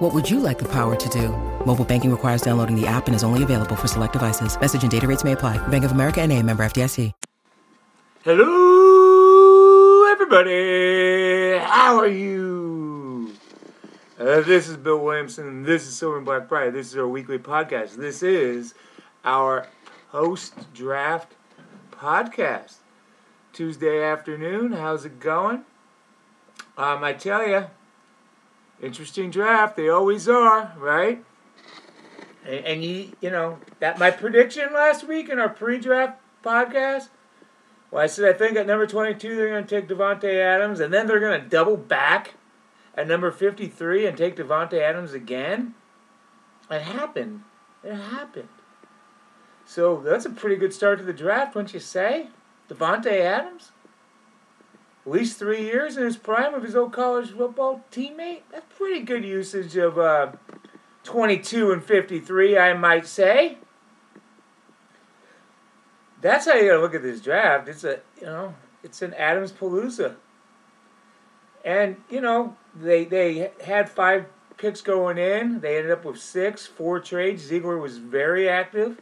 What would you like the power to do? Mobile banking requires downloading the app and is only available for select devices. Message and data rates may apply. Bank of America and a member FDIC. Hello, everybody. How are you? Uh, this is Bill Williamson. This is Silver and Black Pride. This is our weekly podcast. This is our post draft podcast. Tuesday afternoon. How's it going? Um, I tell you, interesting draft. They always are, right? And, and you, you know, that my prediction last week in our pre-draft podcast. Well, I said I think at number 22 they're going to take Davante Adams, and then they're going to double back at number 53 and take Davante Adams again. It happened. It happened. So that's a pretty good start to the draft, wouldn't you say? Davante Adams, at least three years in his prime of his old college football teammate. That's pretty good usage of uh, 22 and 53, I might say that's how you gotta look at this draft. It's a you know, it's an Adams Palooza. And, you know, they they had five picks going in. They ended up with six, four trades. Ziegler was very active.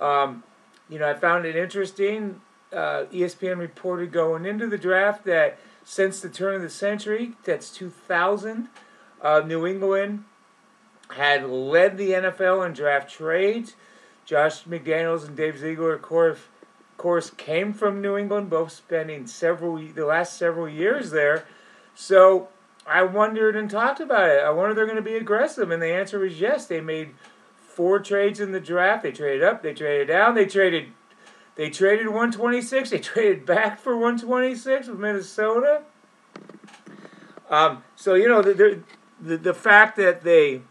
Um, you know, I found it interesting. Uh, ESPN reported going into the draft that since the turn of the century, that's 2000, uh, New England had led the NFL in draft trades. Josh McDaniels and Dave Ziegler, of course, course, came from New England, both spending several the last several years there. So I wondered and talked about it. I wonder they're going to be aggressive, and the answer was yes. They made four trades in the draft. They traded up, they traded down, they traded. They traded 126. They traded back for 126 with Minnesota. Um, so you know the, the the fact that they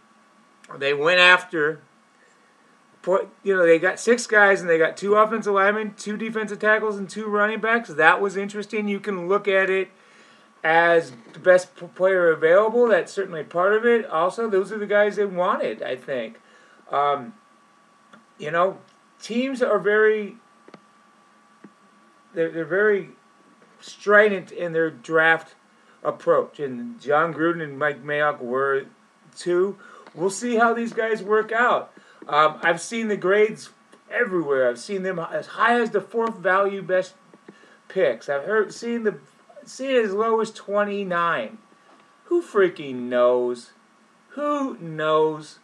they went after you know, they got six guys and they got two offensive linemen, two defensive tackles, and two running backs. That was interesting. You can look at it as the best player available. That's certainly part of it. Also, those are the guys they wanted, I think. Um, you know, teams are very they're, they're very strident in their draft approach, and Jon Gruden and Mike Mayock were too. We'll see how these guys work out. Um, I've seen the grades everywhere. I've seen them as high as the fourth value best picks. I've heard seen the seen as low as twenty nine. Who freaking knows? Who knows?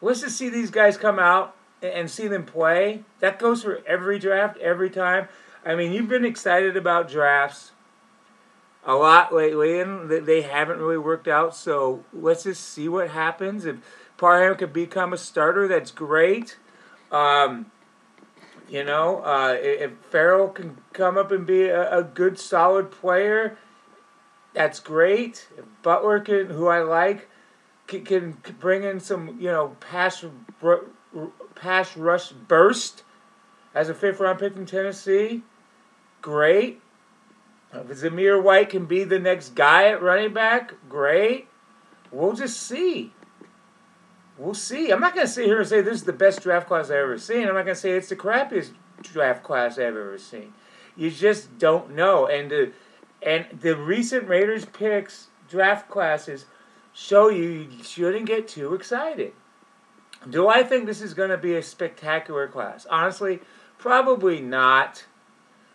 Let's just see these guys come out and see them play. That goes for every draft, every time. I mean, you've been excited about drafts a lot lately, and they haven't really worked out. So let's just see what happens. If Parham could become a starter, that's great. Um, you know, uh, if Farrell can come up and be a, a, good, solid player, that's great. If Butler can, who I like, can, can bring in some, you know, pass pass rush burst as a fifth round pick from Tennessee, great. If Zamir White can be the next guy at running back, great. We'll just see we'll see. I'm not going to sit here and say this is the best draft class I've ever seen. I'm not going to say it's the crappiest draft class I've ever seen. You just don't know. And the, and the recent Raiders picks draft classes show you you shouldn't get too excited. Do I think this is going to be a spectacular class? Honestly, probably not.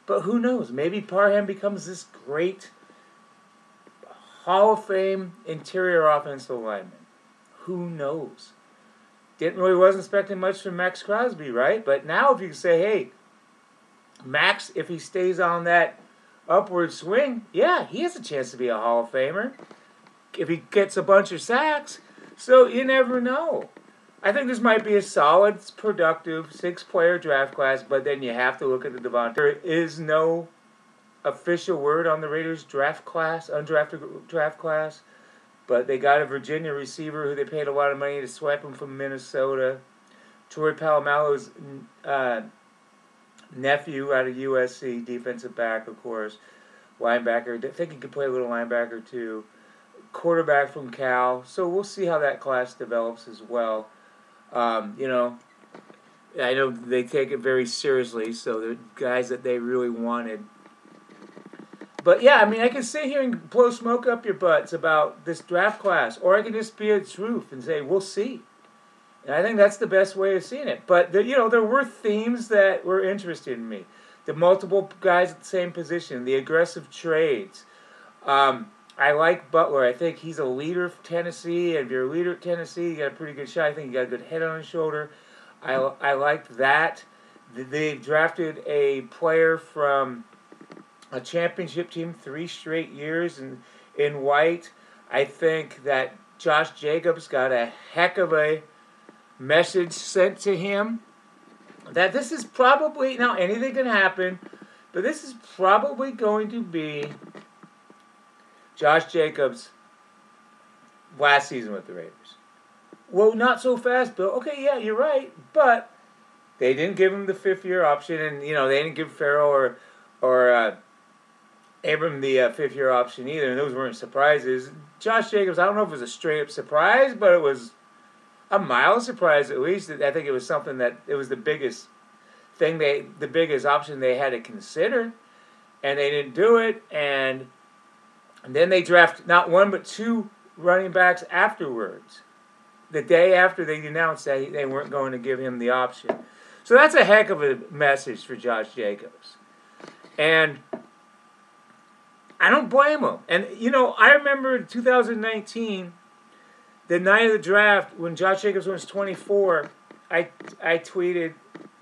But who knows? Maybe Parham becomes this great Hall of Fame interior offensive lineman. Who knows? Didn't really wasn't expecting much from Maxx Crosby, right? But now if you say, hey, Max, if he stays on that upward swing, yeah, he has a chance to be a Hall of Famer. If he gets a bunch of sacks, so you never know. I think this might be a solid, productive six-player draft class, but then you have to look at the Davante. There is no official word on the Raiders draft class, undrafted draft class. But they got a Virginia receiver who they paid a lot of money to swipe him from Minnesota. Troy Polamalu's uh, nephew out of USC, defensive back, of course, linebacker. I think he could play a little linebacker too. Quarterback from Cal. So we'll see how that class develops as well. Um, you know, I know they take it very seriously, so they're guys that they really wanted. But yeah, I mean, I can sit here and blow smoke up your butts about this draft class, or I can just be a truth and say we'll see. And I think that's the best way of seeing it. But the, you know, there were themes that were interested in me: the multiple guys at the same position, the aggressive trades. Um, I like Butler. I think he's a leader of Tennessee, and if you're a leader at Tennessee, you got a pretty good shot. I think you got a good head on his shoulder. I I liked that. They drafted a player from a championship team three straight years in in white. I think that Josh Jacobs got a heck of a message sent to him that this is probably now anything can happen, but this is probably going to be Josh Jacobs last season with the Raiders. Well, not so fast, Bill. Okay, yeah, you're right, but they didn't give him the fifth year option, and you know they didn't give Ferrell or or uh, Abram the uh, fifth year option either, and those weren't surprises. Josh Jacobs, I don't know if it was a straight up surprise, but it was a mild surprise at least. I think it was something that it was the biggest thing they, the biggest option they had to consider, and they didn't do it. And, and then they draft not one but two running backs afterwards, the day after they announced that they weren't going to give him the option. So that's a heck of a message for Josh Jacobs, and. I don't blame him. And you know, I remember 2019 the night of the draft, when Josh Jacobs was 24, I I tweeted,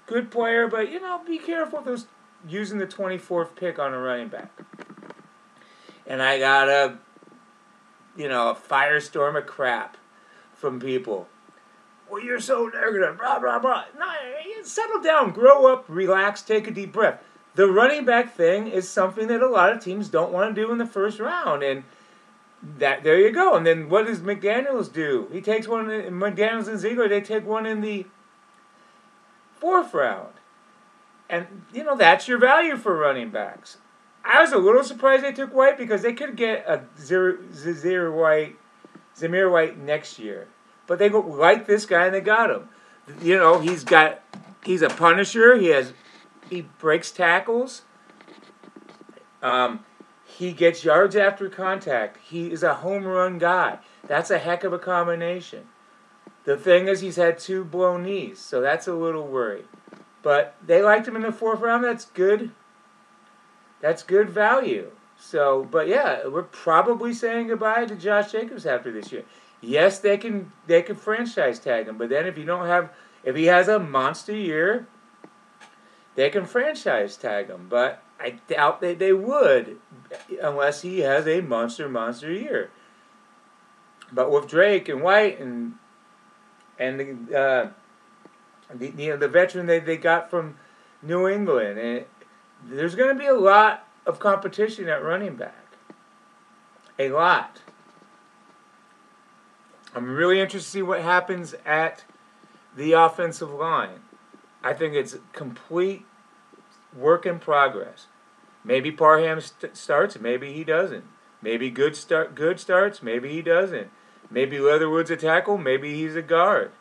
"Good player, but you know, be careful with those using the 24th pick on a running back." And I got a, you know, a firestorm of crap from people. Well, you're so negative, blah blah blah. No, settle down, grow up, relax, take a deep breath. The running back thing is something that a lot of teams don't want to do in the first round, and that there you go. And then what does McDaniels do? He takes one. In, McDaniels and Ziegler they take one in the fourth round, and you know that's your value for running backs. I was a little surprised they took White because they could get a Zamir White, Zamir White next year, but they like this guy and they got him. You know he's got he's a punisher. He has he breaks tackles. Um, he gets yards after contact. He is a home run guy. That's a heck of a combination. The thing is, he's had two blown knees, so that's a little worry. But they liked him in the fourth round. That's good. That's good value. So, but yeah, we're probably saying goodbye to Josh Jacobs after this year. Yes, they can they can franchise tag him, but then if you don't have if he has a monster year, they can franchise tag him. But I doubt that they would unless he has a monster, monster year. But with Drake and White and and the, uh, the you know the veteran they, they got from New England, and there's going to be a lot of competition at running back. A lot. I'm really interested to see what happens at the offensive line. I think it's complete work in progress. Maybe Parham st- starts, maybe he doesn't. Maybe good start good starts, maybe he doesn't. Maybe Leatherwood's a tackle, maybe he's a guard.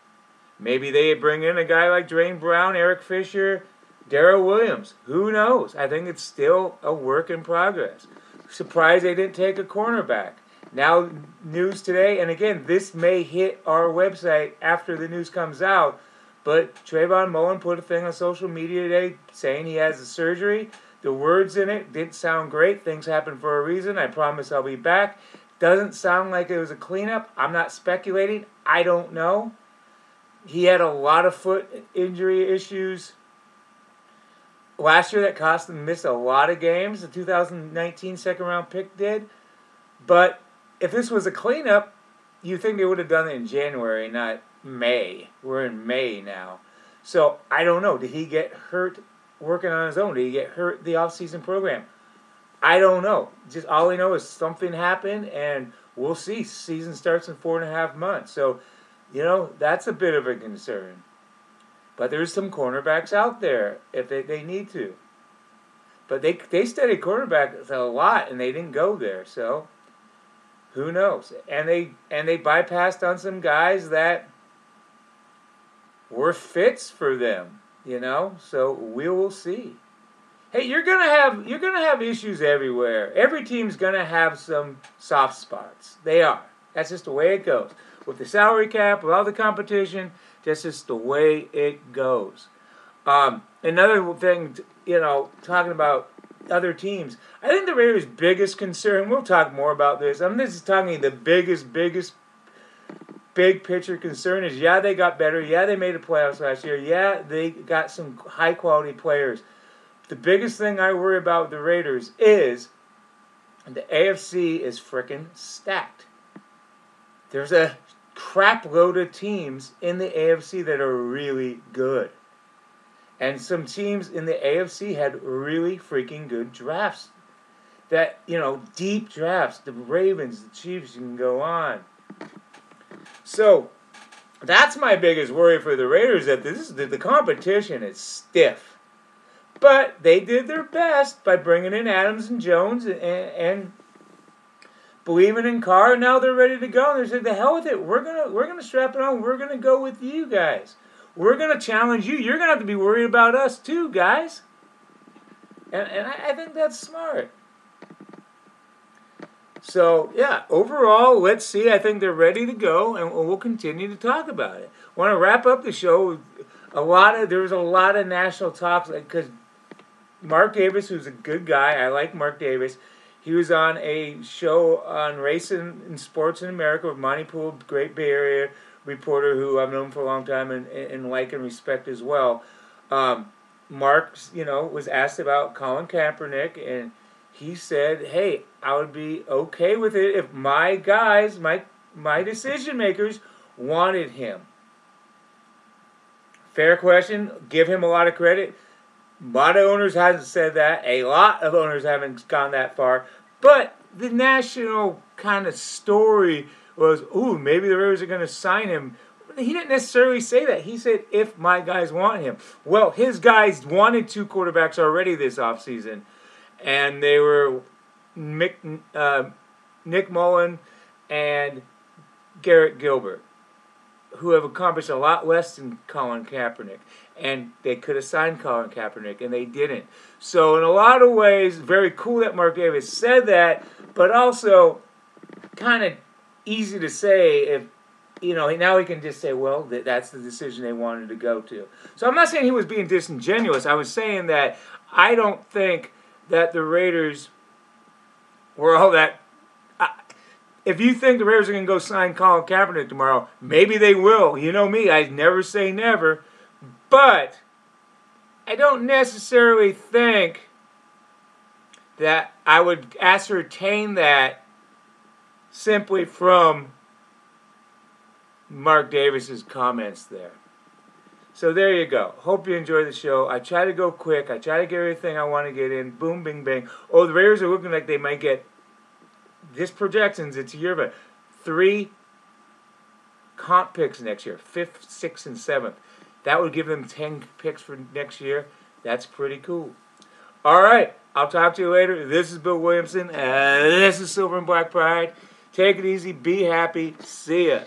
Maybe they bring in a guy like Duane Brown, Eric Fisher, Daryl Williams. Who knows? I think it's still a work in progress. Surprised they didn't take a cornerback. Now, news today, and again, this may hit our website after the news comes out, but Trayvon Mullen put a thing on social media today saying he has a surgery. The words in it didn't sound great. Things happen for a reason. I promise I'll be back. Doesn't sound like it was a cleanup. I'm not speculating. I don't know. He had a lot of foot injury issues last year that cost him miss a lot of games. The 2019 second round pick did. But if this was a cleanup, you think they would have done it in January, not May. We're in May now. So I don't know. Did he get hurt working on his own? Did he get hurt the off-season program? I don't know. Just all we know is something happened, and we'll see. Season starts in four and a half months, so you know that's a bit of a concern. But there's some cornerbacks out there if they, they need to. But they they studied quarterbacks a lot and they didn't go there. So who knows? And they and they bypassed on some guys that were fits for them, you know? So we will see. Hey, you're gonna have you're gonna have issues everywhere. Every team's gonna have some soft spots. They are. That's just the way it goes. With the salary cap, with all the competition, that's is the way it goes. Um, another thing, you know, talking about other teams, I think the Raiders' biggest concern. We'll talk more about this. I'm just talking the biggest, biggest, big picture concern is yeah they got better. Yeah they made the playoffs last year. Yeah they got some high quality players. The biggest thing I worry about with the Raiders is the AFC is freaking stacked. There's a crap load of teams in the AFC that are really good. And some teams in the AFC had really freaking good drafts. That, you know, deep drafts. The Ravens, the Chiefs, you can go on. So, that's my biggest worry for the Raiders that this is the, the competition is stiff. But they did their best by bringing in Adams and Jones and, and believing in Carr. Now they're ready to go. And they said, "The hell with it. We're gonna we're gonna strap it on. We're gonna go with you guys. We're gonna challenge you. You're gonna have to be worried about us too, guys." And and I, I think that's smart. So yeah, overall, let's see. I think they're ready to go, and we'll continue to talk about it. Want to wrap up the show? A lot of there was a lot of national talks because Mark Davis, who's a good guy, I like Mark Davis he was on a show on racing and sports in America with Monte Poole, great Bay Area reporter who I've known for a long time and, and like and respect as well. Um, Mark, you know, was asked about Colin Kaepernick, and he said, "Hey, I would be okay with it if my guys, my my decision makers, wanted him." Fair question. Give him a lot of credit. A lot of owners haven't said that. A lot of owners haven't gone that far. But the national kind of story was, ooh, maybe the Raiders are going to sign him. He didn't necessarily say that. He said, if my guys want him. Well, his guys wanted two quarterbacks already this offseason. And they were Mick, uh, Nick Mullen and Garrett Gilbert, who have accomplished a lot less than Colin Kaepernick and they could have signed Colin Kaepernick, and they didn't. So, in a lot of ways, very cool that Mark Davis said that, but also kind of easy to say if you know now he can just say, well, that, that's the decision they wanted to go to. So, I'm not saying he was being disingenuous. I was saying that I don't think that the Raiders were all that. if you think the Raiders are going to go sign Colin Kaepernick tomorrow, maybe they will. You know me, I never say never. But I don't necessarily think that I would ascertain that simply from Mark Davis's comments there. So there you go. Hope you enjoy the show. I try to go quick. I try to get everything I want to get in. Boom, bing, bang. Oh, the Raiders are looking like they might get this projections. It's a year of three comp picks next year, fifth, sixth, and seventh. That would give them 10 picks for next year. That's pretty cool. All right. I'll talk to you later. This is Bill Williamson. Uh, this is Silver and Black Pride. Take it easy. Be happy. See ya.